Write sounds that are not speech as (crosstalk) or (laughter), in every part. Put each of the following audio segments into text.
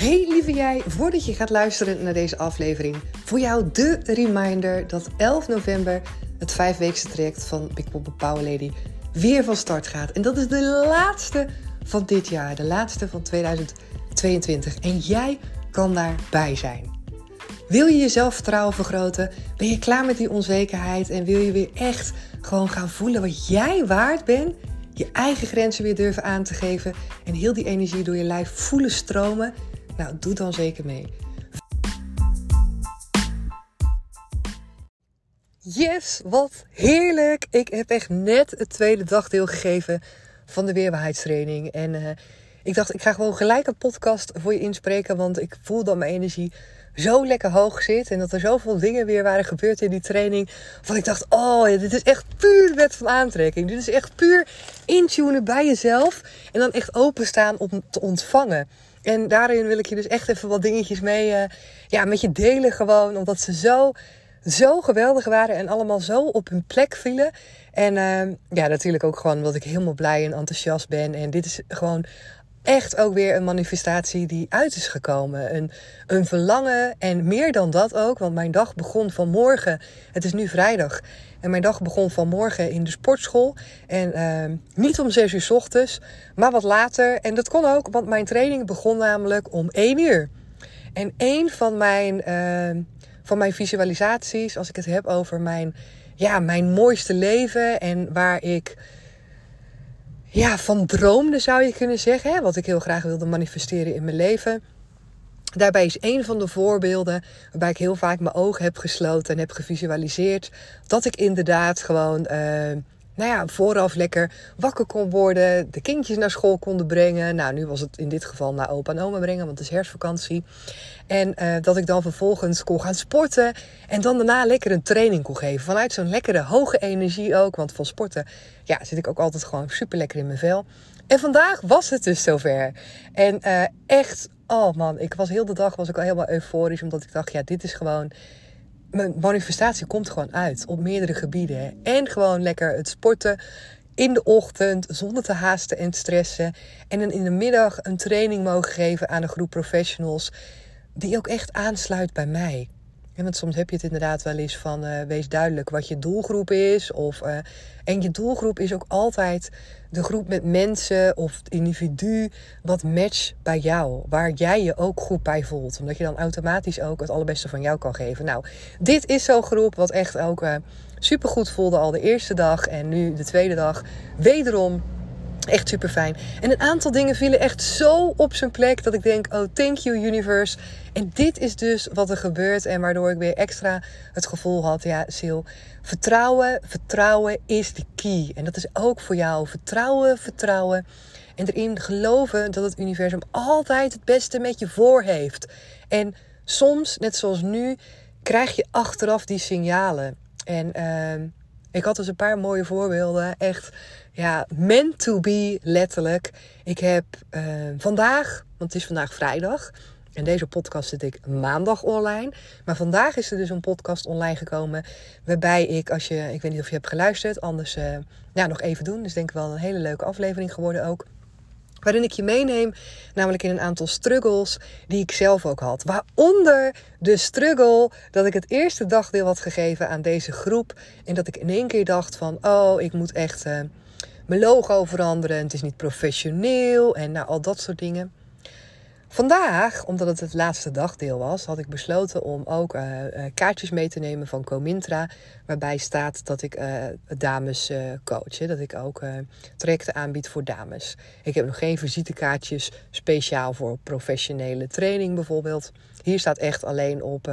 Hey lieve jij, voordat je gaat luisteren naar deze aflevering, voor jou de reminder dat 11 november het vijfweekse traject van Big Pop Power Lady weer van start gaat. En dat is de laatste van dit jaar, de laatste van 2022. En jij kan daarbij zijn. Wil je je zelfvertrouwen vergroten? Ben je klaar met die onzekerheid en wil je weer echt gewoon gaan voelen wat jij waard bent? Je eigen grenzen weer durven aan te geven en heel die energie door je lijf voelen stromen? Nou, doe dan zeker mee. Yes, wat heerlijk! Ik heb echt net het tweede dagdeel gegeven van de weerbaarheidstraining. En uh, ik dacht, ik ga gewoon gelijk een podcast voor je inspreken, want ik voel dat mijn energie zo lekker hoog zit. En dat er zoveel dingen weer waren gebeurd in die training. Van ik dacht, oh, dit is echt puur wet van aantrekking. Dit is echt puur intunen bij jezelf. En dan echt openstaan om te ontvangen. En daarin wil ik je dus echt even wat dingetjes mee uh, ja, met je delen gewoon. Omdat ze zo, zo geweldig waren en allemaal zo op hun plek vielen. En uh, ja, natuurlijk ook gewoon omdat ik helemaal blij en enthousiast ben. En dit is gewoon echt ook weer een manifestatie die uit is gekomen. Een, een verlangen en meer dan dat ook. Want mijn dag begon vanmorgen. Het is nu vrijdag. En mijn dag begon vanmorgen in de sportschool. En uh, niet om 6 uur s ochtends, maar wat later. En dat kon ook, want mijn training begon namelijk om 1 uur. En een van mijn, uh, van mijn visualisaties, als ik het heb over mijn, ja, mijn mooiste leven en waar ik ja, van droomde, zou je kunnen zeggen. Wat ik heel graag wilde manifesteren in mijn leven. Daarbij is een van de voorbeelden waarbij ik heel vaak mijn ogen heb gesloten en heb gevisualiseerd. Dat ik inderdaad gewoon, uh, nou ja, vooraf lekker wakker kon worden. De kindjes naar school konden brengen. Nou, nu was het in dit geval naar opa en oma brengen, want het is herfstvakantie. En uh, dat ik dan vervolgens kon gaan sporten. En dan daarna lekker een training kon geven. Vanuit zo'n lekkere hoge energie ook. Want van sporten ja, zit ik ook altijd gewoon super lekker in mijn vel. En vandaag was het dus zover. En uh, echt, oh man, ik was heel de dag was ik al helemaal euforisch. Omdat ik dacht, ja, dit is gewoon. Mijn manifestatie komt gewoon uit op meerdere gebieden. En gewoon lekker het sporten in de ochtend zonder te haasten en stressen. En dan in de middag een training mogen geven aan een groep professionals die ook echt aansluit bij mij. Ja, want soms heb je het inderdaad wel eens van uh, wees duidelijk wat je doelgroep is. Of, uh, en je doelgroep is ook altijd de groep met mensen of het individu wat matcht bij jou. Waar jij je ook goed bij voelt. Omdat je dan automatisch ook het allerbeste van jou kan geven. Nou, dit is zo'n groep wat echt ook uh, super goed voelde al de eerste dag. En nu de tweede dag wederom Echt super fijn. En een aantal dingen vielen echt zo op zijn plek dat ik denk: oh, thank you, universe. En dit is dus wat er gebeurt. En waardoor ik weer extra het gevoel had: ja, Sil, vertrouwen, vertrouwen is de key. En dat is ook voor jou. Vertrouwen, vertrouwen. En erin geloven dat het universum altijd het beste met je voor heeft. En soms, net zoals nu, krijg je achteraf die signalen. En uh, ik had dus een paar mooie voorbeelden. Echt ja, meant to be, letterlijk. Ik heb uh, vandaag, want het is vandaag vrijdag. En deze podcast zit ik maandag online. Maar vandaag is er dus een podcast online gekomen. Waarbij ik, als je, ik weet niet of je hebt geluisterd, anders uh, ja, nog even doen. Dus denk ik wel een hele leuke aflevering geworden ook. Waarin ik je meeneem, namelijk in een aantal struggles die ik zelf ook had. Waaronder de struggle dat ik het eerste dagdeel had gegeven aan deze groep. En dat ik in één keer dacht van, oh, ik moet echt uh, mijn logo veranderen. Het is niet professioneel en nou, al dat soort dingen. Vandaag, omdat het het laatste dagdeel was, had ik besloten om ook uh, kaartjes mee te nemen van Comintra. Waarbij staat dat ik uh, dames coach. Dat ik ook trajecten aanbied voor dames. Ik heb nog geen visitekaartjes speciaal voor professionele training bijvoorbeeld. Hier staat echt alleen op.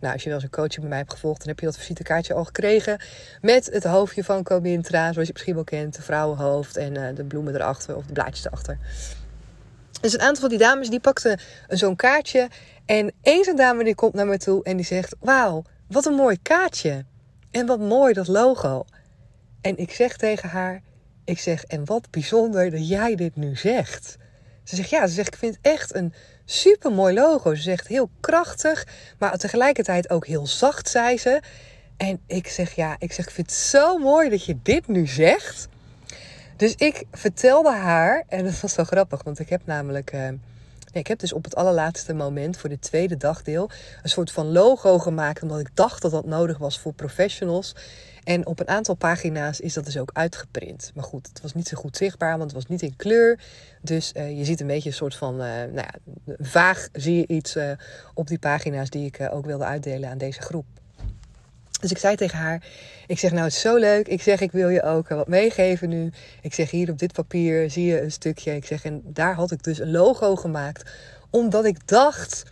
nou, als je wel eens een coaching bij mij hebt gevolgd, dan heb je dat visitekaartje al gekregen. Met het hoofdje van Comintra, zoals je misschien wel kent. De vrouwenhoofd en de bloemen erachter of de blaadjes erachter. Dus een aantal van die dames die pakten zo'n kaartje. En eens een dame die komt naar me toe en die zegt: Wauw, wat een mooi kaartje. En wat mooi dat logo. En ik zeg tegen haar: Ik zeg, en wat bijzonder dat jij dit nu zegt. Ze zegt: Ja, ze zegt, ik vind het echt een super mooi logo. Ze zegt heel krachtig, maar tegelijkertijd ook heel zacht, zei ze. En ik zeg: Ja, ik zeg, ik vind het zo mooi dat je dit nu zegt. Dus ik vertelde haar, en dat was wel grappig, want ik heb namelijk uh, ik heb dus op het allerlaatste moment voor de tweede dagdeel een soort van logo gemaakt, omdat ik dacht dat dat nodig was voor professionals. En op een aantal pagina's is dat dus ook uitgeprint. Maar goed, het was niet zo goed zichtbaar, want het was niet in kleur. Dus uh, je ziet een beetje een soort van, uh, nou ja, vaag zie je iets op die pagina's die ik ook wilde uitdelen aan deze groep. Dus ik zei tegen haar, ik zeg nou het is zo leuk. Ik zeg ik wil je ook wat meegeven nu. Ik zeg hier op dit papier zie je een stukje. Ik zeg en daar had ik dus een logo gemaakt. Omdat ik dacht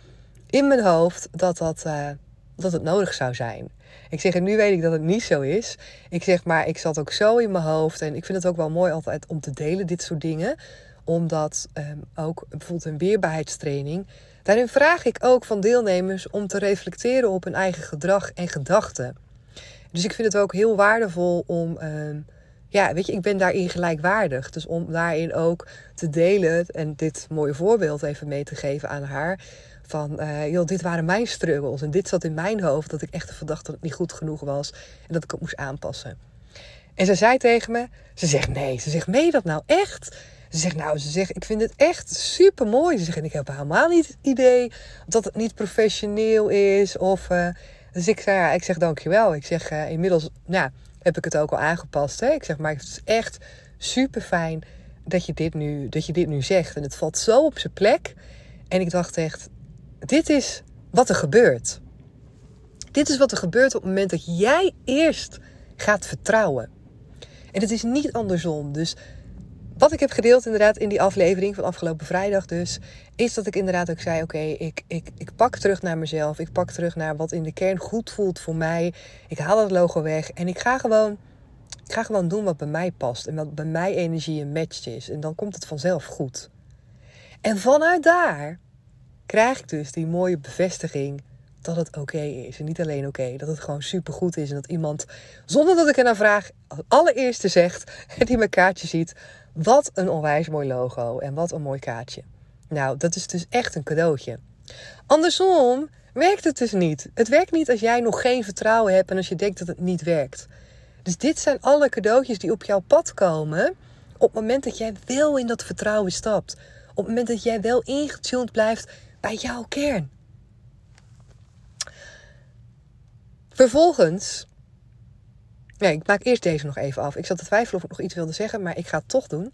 in mijn hoofd dat, dat, uh, dat het nodig zou zijn. Ik zeg en nu weet ik dat het niet zo is. Ik zeg maar ik zat ook zo in mijn hoofd. En ik vind het ook wel mooi altijd om te delen dit soort dingen. Omdat um, ook bijvoorbeeld een weerbaarheidstraining Daarin vraag ik ook van deelnemers om te reflecteren op hun eigen gedrag en gedachten. Dus ik vind het ook heel waardevol om, uh, ja, weet je, ik ben daarin gelijkwaardig. Dus om daarin ook te delen en dit mooie voorbeeld even mee te geven aan haar. Van, uh, joh, dit waren mijn struggles en dit zat in mijn hoofd dat ik echt ervan dacht dat het niet goed genoeg was en dat ik het moest aanpassen. En ze zei tegen me, ze zegt nee, ze zegt, meen dat nou echt? Ze zegt, nou, ze zegt, ik vind het echt super mooi. Ze zegt, en ik heb helemaal niet het idee dat het niet professioneel is. Of, uh, dus ik zei, ja, ik zeg dankjewel. Ik zeg, uh, inmiddels nou, heb ik het ook al aangepast. Hè? Ik zeg, maar het is echt super fijn dat je, dit nu, dat je dit nu zegt. En het valt zo op zijn plek. En ik dacht echt, dit is wat er gebeurt. Dit is wat er gebeurt op het moment dat jij eerst gaat vertrouwen. En het is niet andersom. Dus wat ik heb gedeeld inderdaad in die aflevering van afgelopen vrijdag dus, is dat ik inderdaad ook zei, oké, ik, ik, ik pak terug naar mezelf. Ik pak terug naar wat in de kern goed voelt voor mij. Ik haal het logo weg en ik ga gewoon, ik ga gewoon doen wat bij mij past. En wat bij mij energie een match is. En dan komt het vanzelf goed. En vanuit daar krijg ik dus die mooie bevestiging dat het oké is. En niet alleen oké, dat het gewoon supergoed is. En dat iemand, zonder dat ik er naar vraag, als allereerste zegt, (laughs) die mijn kaartje ziet, wat een onwijs mooi logo en wat een mooi kaartje. Nou, dat is dus echt een cadeautje. Andersom werkt het dus niet. Het werkt niet als jij nog geen vertrouwen hebt en als je denkt dat het niet werkt. Dus dit zijn alle cadeautjes die op jouw pad komen op het moment dat jij wel in dat vertrouwen stapt. Op het moment dat jij wel ingetuned blijft bij jouw kern. Vervolgens Nee, ik maak eerst deze nog even af. Ik zat te twijfelen of ik nog iets wilde zeggen, maar ik ga het toch doen.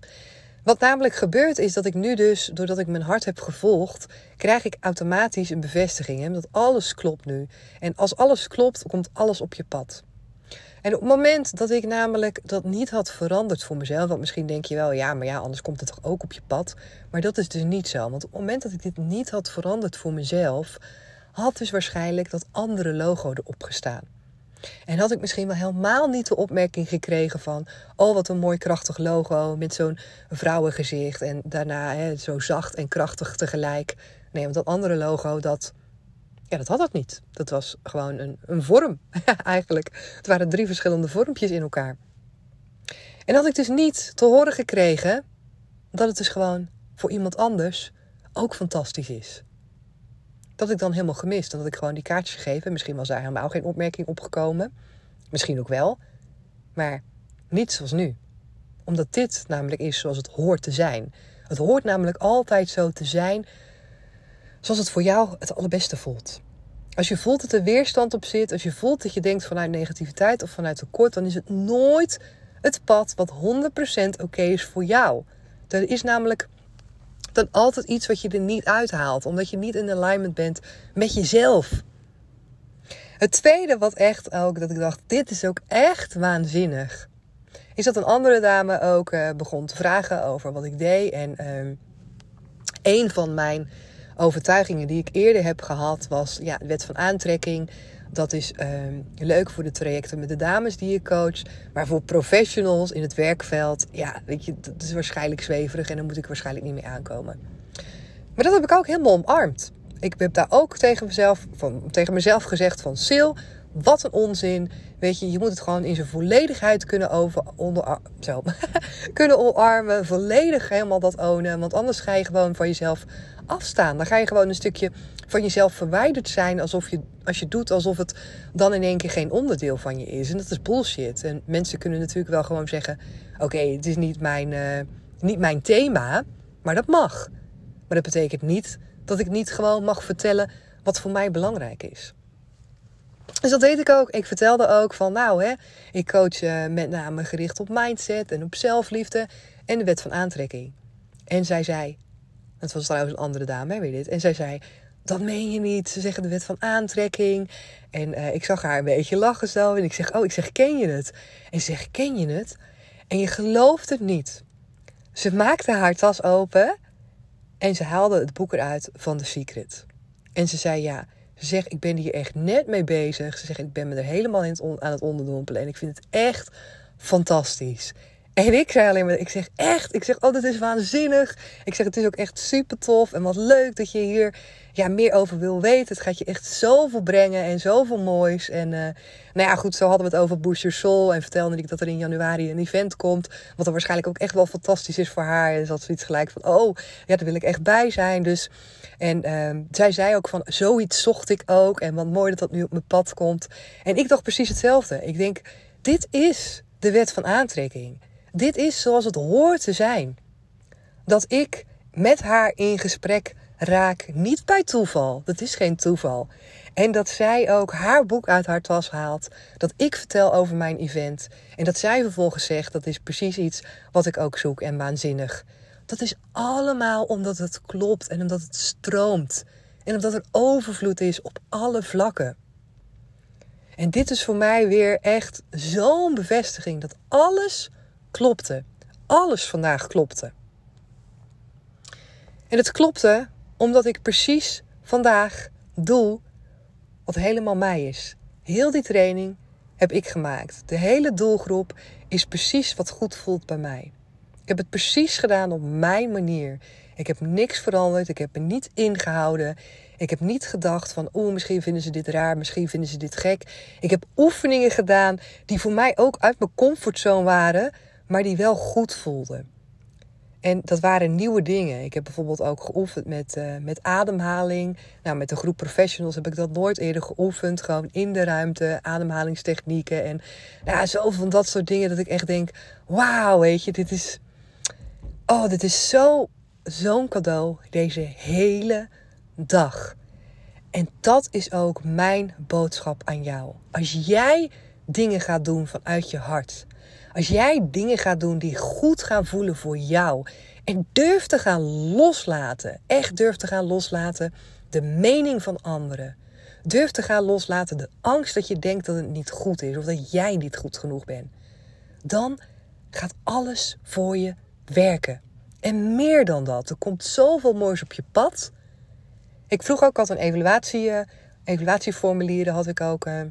Wat namelijk gebeurt is dat ik nu dus, doordat ik mijn hart heb gevolgd, krijg ik automatisch een bevestiging. Hè? Dat alles klopt nu. En als alles klopt, komt alles op je pad. En op het moment dat ik namelijk dat niet had veranderd voor mezelf, want misschien denk je wel, ja, maar ja, anders komt het toch ook op je pad. Maar dat is dus niet zo. Want op het moment dat ik dit niet had veranderd voor mezelf, had dus waarschijnlijk dat andere logo erop gestaan. En had ik misschien wel helemaal niet de opmerking gekregen van... oh, wat een mooi krachtig logo met zo'n vrouwengezicht... en daarna hè, zo zacht en krachtig tegelijk. Nee, want dat andere logo, dat, ja, dat had het niet. Dat was gewoon een, een vorm, (laughs) eigenlijk. Het waren drie verschillende vormpjes in elkaar. En had ik dus niet te horen gekregen... dat het dus gewoon voor iemand anders ook fantastisch is dat ik dan helemaal gemist. Dat ik gewoon die kaartjes gegeven. Misschien was daar helemaal geen opmerking opgekomen. Misschien ook wel. Maar niet zoals nu. Omdat dit namelijk is zoals het hoort te zijn. Het hoort namelijk altijd zo te zijn zoals het voor jou het allerbeste voelt. Als je voelt dat er weerstand op zit, als je voelt dat je denkt vanuit negativiteit of vanuit tekort, dan is het nooit het pad wat 100% oké is voor jou. Er is namelijk dan altijd iets wat je er niet uithaalt, omdat je niet in alignment bent met jezelf. Het tweede wat echt ook, dat ik dacht, dit is ook echt waanzinnig, is dat een andere dame ook uh, begon te vragen over wat ik deed. En uh, een van mijn overtuigingen die ik eerder heb gehad was ja, de wet van aantrekking. Dat is um, leuk voor de trajecten met de dames die je coach. Maar voor professionals in het werkveld, ja, weet je, dat is waarschijnlijk zweverig en dan moet ik waarschijnlijk niet meer aankomen. Maar dat heb ik ook helemaal omarmd. Ik heb daar ook tegen mezelf, van, tegen mezelf gezegd van Sil, wat een onzin. Weet je, je moet het gewoon in zijn volledigheid kunnen, over, onder, zo, (laughs) kunnen omarmen. Volledig helemaal dat ownen. Want anders ga je gewoon van jezelf afstaan. Dan ga je gewoon een stukje van jezelf verwijderd zijn. Alsof je, als je doet alsof het dan in één keer geen onderdeel van je is. En dat is bullshit. En mensen kunnen natuurlijk wel gewoon zeggen: Oké, het is niet mijn, uh, niet mijn thema. Maar dat mag. Maar dat betekent niet Dat ik niet gewoon mag vertellen wat voor mij belangrijk is. Dus dat deed ik ook. Ik vertelde ook van, nou hè, ik coach uh, met name gericht op mindset en op zelfliefde en de wet van aantrekking. En zij zei, het was trouwens een andere dame, weet je dit? En zij zei, dat meen je niet. Ze zeggen de wet van aantrekking. En uh, ik zag haar een beetje lachen zo. En ik zeg, oh, ik zeg, ken je het? En ze zegt, ken je het? En je gelooft het niet. Ze maakte haar tas open en ze haalde het boek eruit van The Secret. En ze zei, ja, ze zegt, ik ben hier echt net mee bezig. Ze zegt, ik ben me er helemaal aan het onderdompelen. En ik vind het echt fantastisch. En ik zei alleen maar, ik zeg echt, ik zeg, oh, dit is waanzinnig. Ik zeg, het is ook echt super tof en wat leuk dat je hier ja, meer over wil weten. Het gaat je echt zoveel brengen en zoveel moois. En uh, nou ja, goed, zo hadden we het over Boost Your Soul. En vertelde ik dat er in januari een event komt. Wat er waarschijnlijk ook echt wel fantastisch is voor haar. En ze had zoiets gelijk van, oh, ja, daar wil ik echt bij zijn. Dus, en uh, zij zei ook van, zoiets zocht ik ook. En wat mooi dat dat nu op mijn pad komt. En ik dacht precies hetzelfde. Ik denk, dit is de wet van aantrekking. Dit is zoals het hoort te zijn. Dat ik met haar in gesprek raak, niet bij toeval. Dat is geen toeval. En dat zij ook haar boek uit haar tas haalt. Dat ik vertel over mijn event. En dat zij vervolgens zegt: dat is precies iets wat ik ook zoek en waanzinnig. Dat is allemaal omdat het klopt en omdat het stroomt. En omdat er overvloed is op alle vlakken. En dit is voor mij weer echt zo'n bevestiging dat alles klopte. Alles vandaag klopte. En het klopte omdat ik precies vandaag doe wat helemaal mij is. Heel die training heb ik gemaakt. De hele doelgroep is precies wat goed voelt bij mij. Ik heb het precies gedaan op mijn manier. Ik heb niks veranderd. Ik heb me niet ingehouden. Ik heb niet gedacht van, oeh, misschien vinden ze dit raar, misschien vinden ze dit gek. Ik heb oefeningen gedaan die voor mij ook uit mijn comfortzone waren, maar die wel goed voelden. En dat waren nieuwe dingen. Ik heb bijvoorbeeld ook geoefend met, uh, met ademhaling. Nou, met een groep professionals heb ik dat nooit eerder geoefend. Gewoon in de ruimte, ademhalingstechnieken. En ja, zoveel van dat soort dingen dat ik echt denk... Wauw, weet je, dit is... Oh, dit is zo, zo'n cadeau deze hele dag. En dat is ook mijn boodschap aan jou. Als jij dingen gaat doen vanuit je hart als jij dingen gaat doen die goed gaan voelen voor jou. En durft te gaan loslaten. Echt durft te gaan loslaten de mening van anderen. Durf te gaan loslaten de angst dat je denkt dat het niet goed is. Of dat jij niet goed genoeg bent. Dan gaat alles voor je werken. En meer dan dat. Er komt zoveel moois op je pad. Ik vroeg ook altijd een evaluatie, uh, evaluatieformulieren had ik ook uh,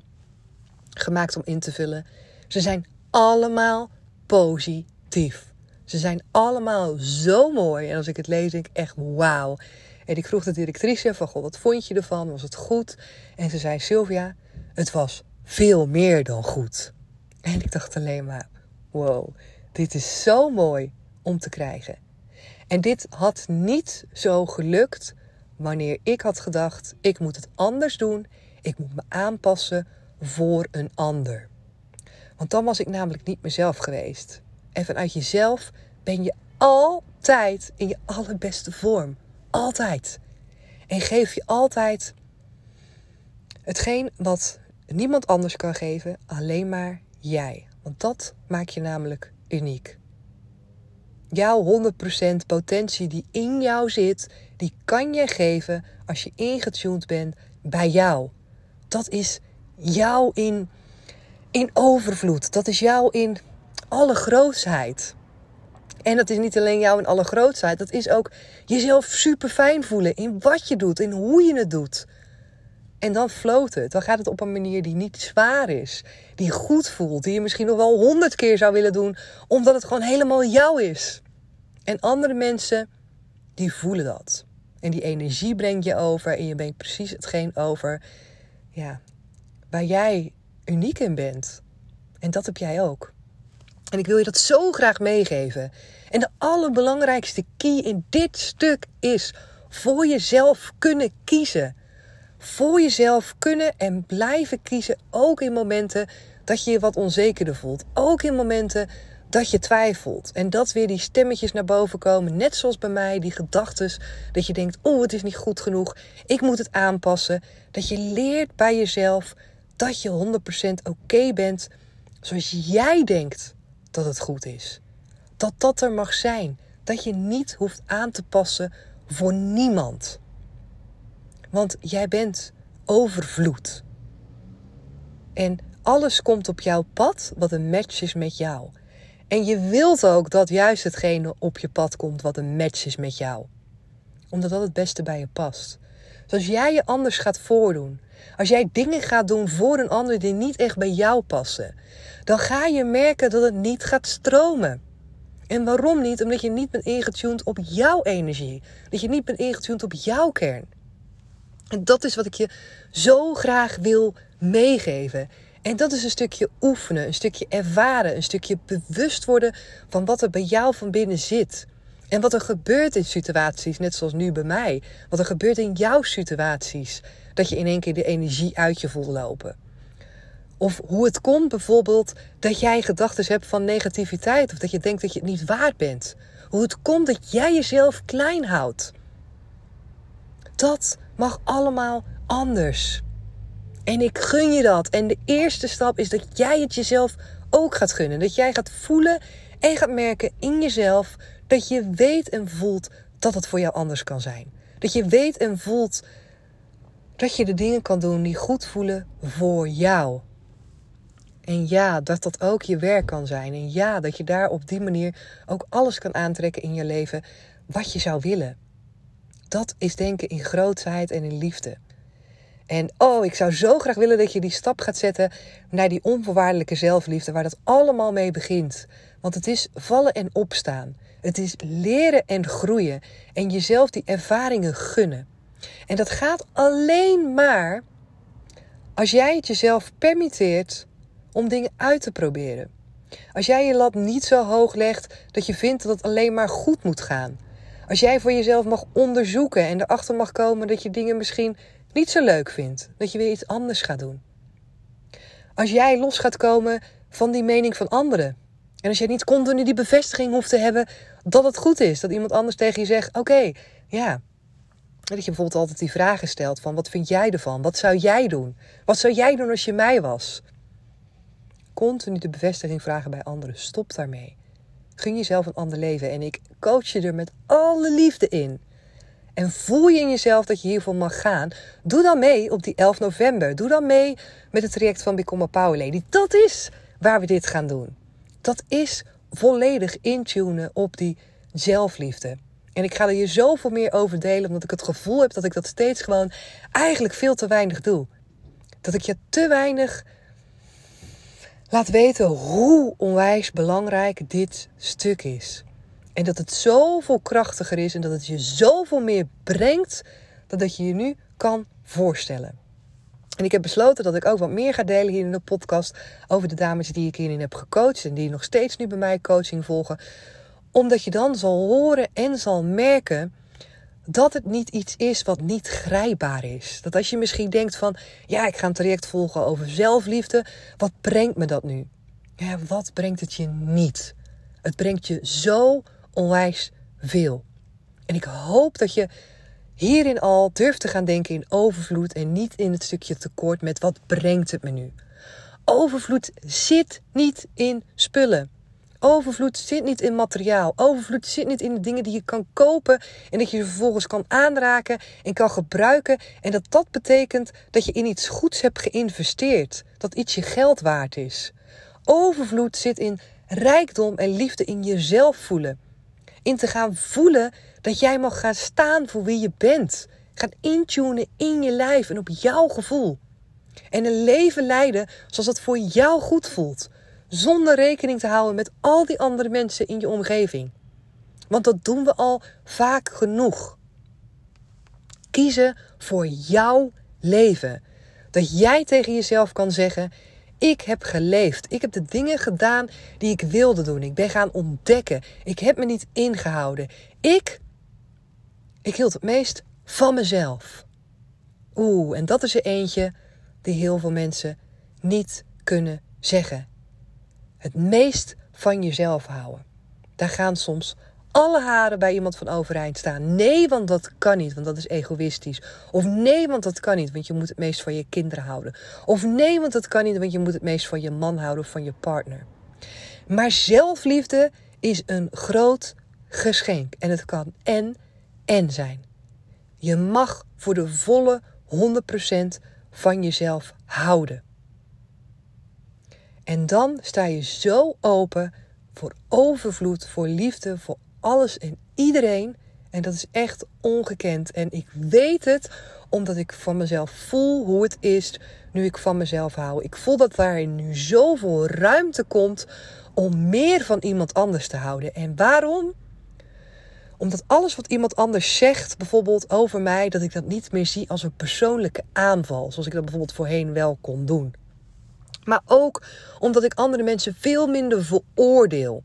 gemaakt om in te vullen. Ze zijn allemaal positief. Ze zijn allemaal zo mooi. En als ik het lees, denk ik echt wauw. En ik vroeg de directrice van, wat vond je ervan? Was het goed? En ze zei, Sylvia, het was veel meer dan goed. En ik dacht alleen maar, wow, dit is zo mooi om te krijgen. En dit had niet zo gelukt wanneer ik had gedacht, ik moet het anders doen. Ik moet me aanpassen voor een ander. Want dan was ik namelijk niet mezelf geweest. En vanuit jezelf ben je altijd in je allerbeste vorm. Altijd. En geef je altijd hetgeen wat niemand anders kan geven, alleen maar jij. Want dat maakt je namelijk uniek. Jouw 100% potentie die in jou zit, die kan je geven als je ingetuned bent bij jou. Dat is jou in in overvloed. Dat is jou in alle grootsheid. En dat is niet alleen jou in alle grootsheid. Dat is ook jezelf super fijn voelen in wat je doet, in hoe je het doet. En dan floot het. Dan gaat het op een manier die niet zwaar is. Die goed voelt. Die je misschien nog wel honderd keer zou willen doen. Omdat het gewoon helemaal jou is. En andere mensen, die voelen dat. En die energie brengt je over. En je brengt precies hetgeen over. Ja, waar jij uniek in bent. En dat heb jij ook. En ik wil je dat zo graag meegeven. En de allerbelangrijkste key in dit stuk is voor jezelf kunnen kiezen. Voor jezelf kunnen en blijven kiezen, ook in momenten dat je je wat onzekerder voelt. Ook in momenten dat je twijfelt. En dat weer die stemmetjes naar boven komen. Net zoals bij mij, die gedachten. Dat je denkt, oh het is niet goed genoeg. Ik moet het aanpassen. Dat je leert bij jezelf dat je 100% oké bent zoals jij denkt dat het goed is. Dat dat er mag zijn. Dat je niet hoeft aan te passen voor niemand. Want jij bent overvloed. En alles komt op jouw pad wat een match is met jou. En je wilt ook dat juist hetgene op je pad komt wat een match is met jou. Omdat dat het beste bij je past. Dus als jij je anders gaat voordoen, als jij dingen gaat doen voor een ander die niet echt bij jou passen, dan ga je merken dat het niet gaat stromen. En waarom niet? Omdat je niet bent ingetuned op jouw energie. Dat je niet bent ingetuned op jouw kern. En dat is wat ik je zo graag wil meegeven. En dat is een stukje oefenen, een stukje ervaren, een stukje bewust worden van wat er bij jou van binnen zit. En wat er gebeurt in situaties, net zoals nu bij mij. Wat er gebeurt in jouw situaties. Dat je in één keer de energie uit je voelt lopen. Of hoe het komt bijvoorbeeld dat jij gedachten hebt van negativiteit. Of dat je denkt dat je het niet waard bent. Hoe het komt dat jij jezelf klein houdt. Dat mag allemaal anders. En ik gun je dat. En de eerste stap is dat jij het jezelf ook gaat gunnen. Dat jij gaat voelen en gaat merken in jezelf dat je weet en voelt dat het voor jou anders kan zijn. Dat je weet en voelt dat je de dingen kan doen die goed voelen voor jou. En ja, dat dat ook je werk kan zijn. En ja, dat je daar op die manier ook alles kan aantrekken in je leven wat je zou willen. Dat is denken in grootheid en in liefde. En oh, ik zou zo graag willen dat je die stap gaat zetten naar die onvoorwaardelijke zelfliefde, waar dat allemaal mee begint. Want het is vallen en opstaan. Het is leren en groeien en jezelf die ervaringen gunnen. En dat gaat alleen maar als jij het jezelf permitteert om dingen uit te proberen. Als jij je lat niet zo hoog legt dat je vindt dat het alleen maar goed moet gaan. Als jij voor jezelf mag onderzoeken en erachter mag komen dat je dingen misschien niet zo leuk vindt, dat je weer iets anders gaat doen. Als jij los gaat komen van die mening van anderen. En als jij niet continu die bevestiging hoeft te hebben dat het goed is. Dat iemand anders tegen je zegt: Oké, ja. Dat je bijvoorbeeld altijd die vragen stelt: van wat vind jij ervan? Wat zou jij doen? Wat zou jij doen als je mij was? Continu de bevestiging vragen bij anderen. Stop daarmee. Gun jezelf een ander leven. En ik coach je er met alle liefde in. En voel je in jezelf dat je hiervoor mag gaan? Doe dan mee op die 11 november. Doe dan mee met het traject van Become a Power Lady. Dat is waar we dit gaan doen. Dat is volledig intunen op die zelfliefde. En ik ga er je zoveel meer over delen, omdat ik het gevoel heb dat ik dat steeds gewoon eigenlijk veel te weinig doe. Dat ik je te weinig laat weten hoe onwijs belangrijk dit stuk is. En dat het zoveel krachtiger is en dat het je zoveel meer brengt dan dat je je nu kan voorstellen. En ik heb besloten dat ik ook wat meer ga delen hier in de podcast over de dames die ik hierin heb gecoacht en die nog steeds nu bij mij coaching volgen. Omdat je dan zal horen en zal merken dat het niet iets is wat niet grijpbaar is. Dat als je misschien denkt van, ja, ik ga een traject volgen over zelfliefde, wat brengt me dat nu? Ja, wat brengt het je niet? Het brengt je zo onwijs veel. En ik hoop dat je hierin al durft te gaan denken in overvloed en niet in het stukje tekort met wat brengt het me nu. Overvloed zit niet in spullen. Overvloed zit niet in materiaal. Overvloed zit niet in de dingen die je kan kopen en dat je vervolgens kan aanraken en kan gebruiken. En dat dat betekent dat je in iets goeds hebt geïnvesteerd. Dat iets je geld waard is. Overvloed zit in rijkdom en liefde in jezelf voelen. In te gaan voelen dat jij mag gaan staan voor wie je bent. Gaan intunen in je lijf en op jouw gevoel. En een leven leiden zoals het voor jou goed voelt. Zonder rekening te houden met al die andere mensen in je omgeving. Want dat doen we al vaak genoeg. Kiezen voor jouw leven. Dat jij tegen jezelf kan zeggen: Ik heb geleefd. Ik heb de dingen gedaan die ik wilde doen. Ik ben gaan ontdekken. Ik heb me niet ingehouden. Ik, ik hield het meest van mezelf. Oeh, en dat is er eentje die heel veel mensen niet kunnen zeggen het meest van jezelf houden. Daar gaan soms alle haren bij iemand van overeind staan. Nee, want dat kan niet, want dat is egoïstisch. Of nee, want dat kan niet, want je moet het meest van je kinderen houden. Of nee, want dat kan niet, want je moet het meest van je man houden of van je partner. Maar zelfliefde is een groot geschenk. En het kan en en zijn. Je mag voor de volle 100% van jezelf houden. En dan sta je zo open voor overvloed, voor liefde, voor alles en iedereen. En dat is echt ongekend. En ik weet het omdat ik van mezelf voel hoe het is nu ik van mezelf hou. Ik voel dat daarin nu zoveel ruimte komt om meer van iemand anders te houden. En waarom? Omdat alles wat iemand anders zegt, bijvoorbeeld over mij, dat ik dat niet meer zie als een persoonlijke aanval. Zoals ik dat bijvoorbeeld voorheen wel kon doen. Maar ook omdat ik andere mensen veel minder veroordeel.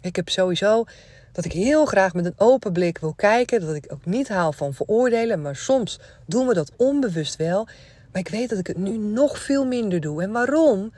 Ik heb sowieso dat ik heel graag met een open blik wil kijken. Dat ik ook niet haal van veroordelen. Maar soms doen we dat onbewust wel. Maar ik weet dat ik het nu nog veel minder doe. En waarom?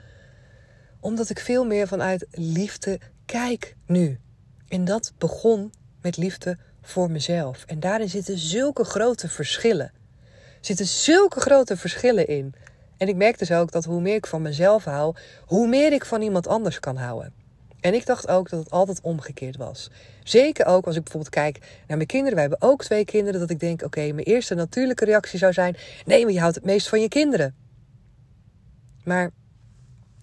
Omdat ik veel meer vanuit liefde kijk nu. En dat begon met liefde voor mezelf. En daarin zitten zulke grote verschillen. Er zitten zulke grote verschillen in. En ik merk dus ook dat hoe meer ik van mezelf hou, hoe meer ik van iemand anders kan houden. En ik dacht ook dat het altijd omgekeerd was. Zeker ook als ik bijvoorbeeld kijk naar mijn kinderen. Wij hebben ook twee kinderen. Dat ik denk, oké, mijn eerste natuurlijke reactie zou zijn... nee, maar je houdt het meest van je kinderen. Maar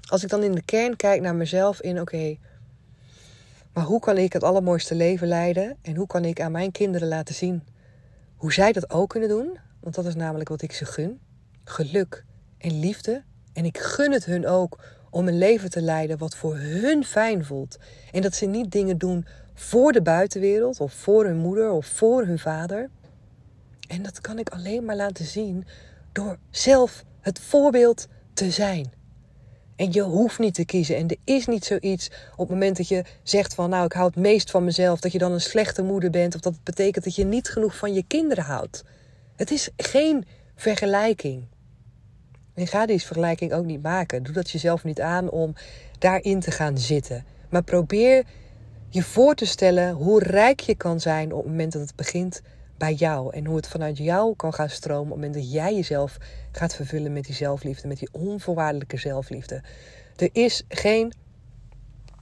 als ik dan in de kern kijk naar mezelf in... oké, maar hoe kan ik het allermooiste leven leiden? En hoe kan ik aan mijn kinderen laten zien hoe zij dat ook kunnen doen? Want dat is namelijk wat ik ze gun. Geluk en liefde. En ik gun het hun ook om een leven te leiden wat voor hun fijn voelt. En dat ze niet dingen doen voor de buitenwereld of voor hun moeder of voor hun vader. En dat kan ik alleen maar laten zien door zelf het voorbeeld te zijn. En je hoeft niet te kiezen. En er is niet zoiets op het moment dat je zegt van nou ik hou het meest van mezelf, dat je dan een slechte moeder bent of dat het betekent dat je niet genoeg van je kinderen houdt. Het is geen vergelijking. En ga deze vergelijking ook niet maken. Doe dat jezelf niet aan om daarin te gaan zitten. Maar probeer je voor te stellen hoe rijk je kan zijn op het moment dat het begint bij jou. En hoe het vanuit jou kan gaan stromen op het moment dat jij jezelf gaat vervullen met die zelfliefde, met die onvoorwaardelijke zelfliefde. Er is geen,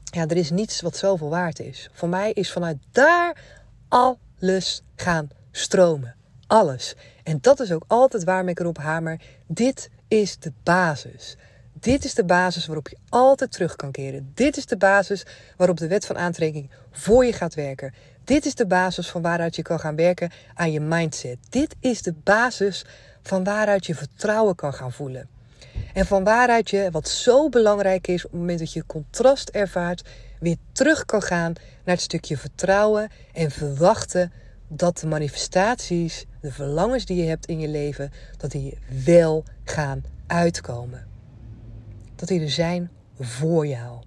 ja, er is niets wat zoveel waard is. Voor mij is vanuit daar alles gaan stromen. Alles. En dat is ook altijd waarom ik erop hamer. Dit is de basis. Dit is de basis waarop je altijd terug kan keren. Dit is de basis waarop de wet van aantrekking voor je gaat werken. Dit is de basis van waaruit je kan gaan werken aan je mindset. Dit is de basis van waaruit je vertrouwen kan gaan voelen. En van waaruit je, wat zo belangrijk is op het moment dat je contrast ervaart, weer terug kan gaan naar het stukje vertrouwen en verwachten dat de manifestaties, de verlangens die je hebt in je leven, dat die wel gaan uitkomen. Dat die er zijn voor jou.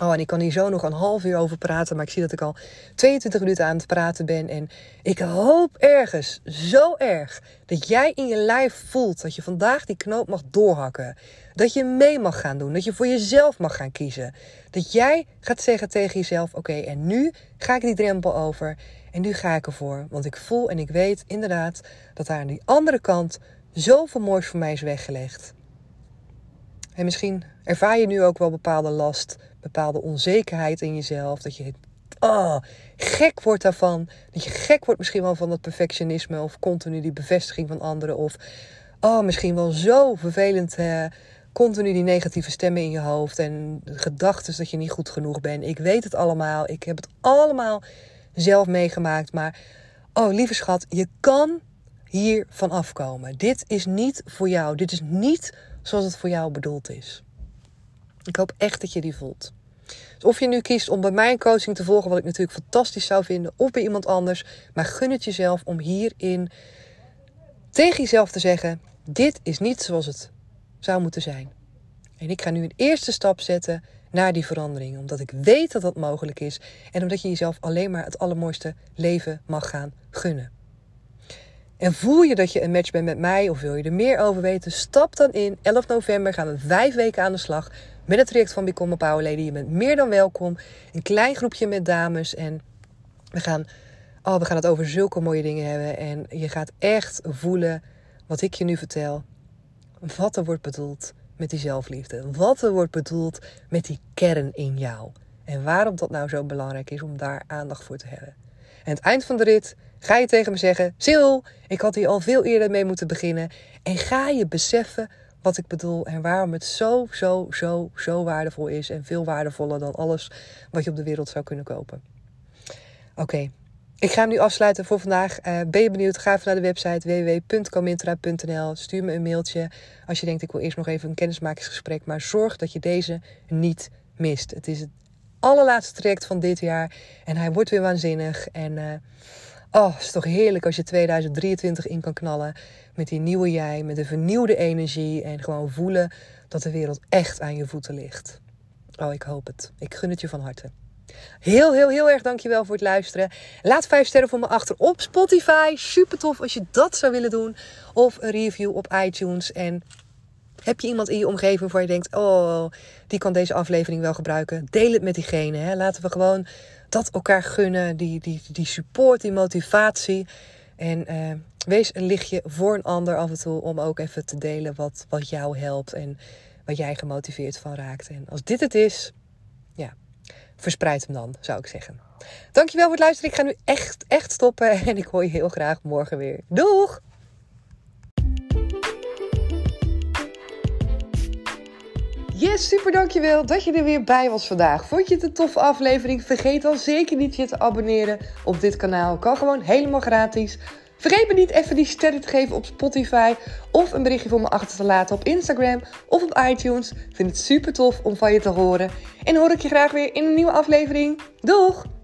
Oh, en ik kan hier zo nog een half uur over praten, maar ik zie dat ik al 22 minuten aan het praten ben. En ik hoop ergens, zo erg, dat jij in je lijf voelt dat je vandaag die knoop mag doorhakken. Dat je mee mag gaan doen, dat je voor jezelf mag gaan kiezen. Dat jij gaat zeggen tegen jezelf: Oké, en nu ga ik die drempel over en nu ga ik ervoor. Want ik voel en ik weet inderdaad dat daar aan die andere kant zoveel moois voor mij is weggelegd. En misschien ervaar je nu ook wel bepaalde last, bepaalde onzekerheid in jezelf. Dat je oh, gek wordt daarvan. Dat je gek wordt misschien wel van dat perfectionisme of continu die bevestiging van anderen. Of oh, misschien wel zo vervelend. Continu die negatieve stemmen in je hoofd en gedachten dat je niet goed genoeg bent. Ik weet het allemaal. Ik heb het allemaal zelf meegemaakt. Maar oh, lieve schat, je kan hier van afkomen. Dit is niet voor jou. Dit is niet zoals het voor jou bedoeld is. Ik hoop echt dat je die voelt. Dus of je nu kiest om bij mijn coaching te volgen, wat ik natuurlijk fantastisch zou vinden, of bij iemand anders, maar gun het jezelf om hierin tegen jezelf te zeggen: dit is niet zoals het zou moeten zijn. En ik ga nu een eerste stap zetten naar die verandering, omdat ik weet dat dat mogelijk is en omdat je jezelf alleen maar het allermooiste leven mag gaan gunnen. En voel je dat je een match bent met mij of wil je er meer over weten? Stap dan in. 11 november gaan we vijf weken aan de slag met het traject van Become a Power Lady. Je bent meer dan welkom. Een klein groepje met dames en we gaan, oh, we gaan het over zulke mooie dingen hebben. En je gaat echt voelen wat ik je nu vertel. Wat er wordt bedoeld met die zelfliefde. Wat er wordt bedoeld met die kern in jou. En waarom dat nou zo belangrijk is om daar aandacht voor te hebben. En het eind van de rit ga je tegen me zeggen: Sil, ik had hier al veel eerder mee moeten beginnen. En ga je beseffen wat ik bedoel en waarom het zo, zo, zo, zo waardevol is. En veel waardevoller dan alles wat je op de wereld zou kunnen kopen. Oké, ik ga hem nu afsluiten voor vandaag. Uh, ben je benieuwd? Ga even naar de website www.comintra.nl. Stuur me een mailtje als je denkt ik wil eerst nog even een kennismakingsgesprek. Maar zorg dat je deze niet mist. Het is het allerlaatste traject van dit jaar en hij wordt weer waanzinnig. En uh, oh, het is toch heerlijk als je 2023 in kan knallen met die nieuwe jij, met een vernieuwde energie en gewoon voelen dat de wereld echt aan je voeten ligt. Oh, ik hoop het. Ik gun het je van harte. Heel, heel, heel erg dankjewel voor het luisteren. Laat vijf sterren voor me achter op Spotify. Super tof als je dat zou willen doen. Of een review op iTunes. En heb je iemand in je omgeving waarvan je denkt: oh, die kan deze aflevering wel gebruiken? Deel het met diegene. Hè? Laten we gewoon dat elkaar gunnen. Die, die, die support, die motivatie. En uh, wees een lichtje voor een ander af en toe om ook even te delen wat, wat jou helpt en wat jij gemotiveerd van raakt. En als dit het is, ja, verspreid hem dan, zou ik zeggen. Dankjewel voor het luisteren. Ik ga nu echt, echt stoppen (laughs) en ik hoor je heel graag morgen weer. Doeg! Yes, super dankjewel dat je er weer bij was vandaag. Vond je het een toffe aflevering? Vergeet dan zeker niet je te abonneren op dit kanaal. Kan gewoon helemaal gratis. Vergeet me niet even die sterren te geven op Spotify of een berichtje voor me achter te laten op Instagram of op iTunes. Vind het super tof om van je te horen. En hoor ik je graag weer in een nieuwe aflevering. Doeg!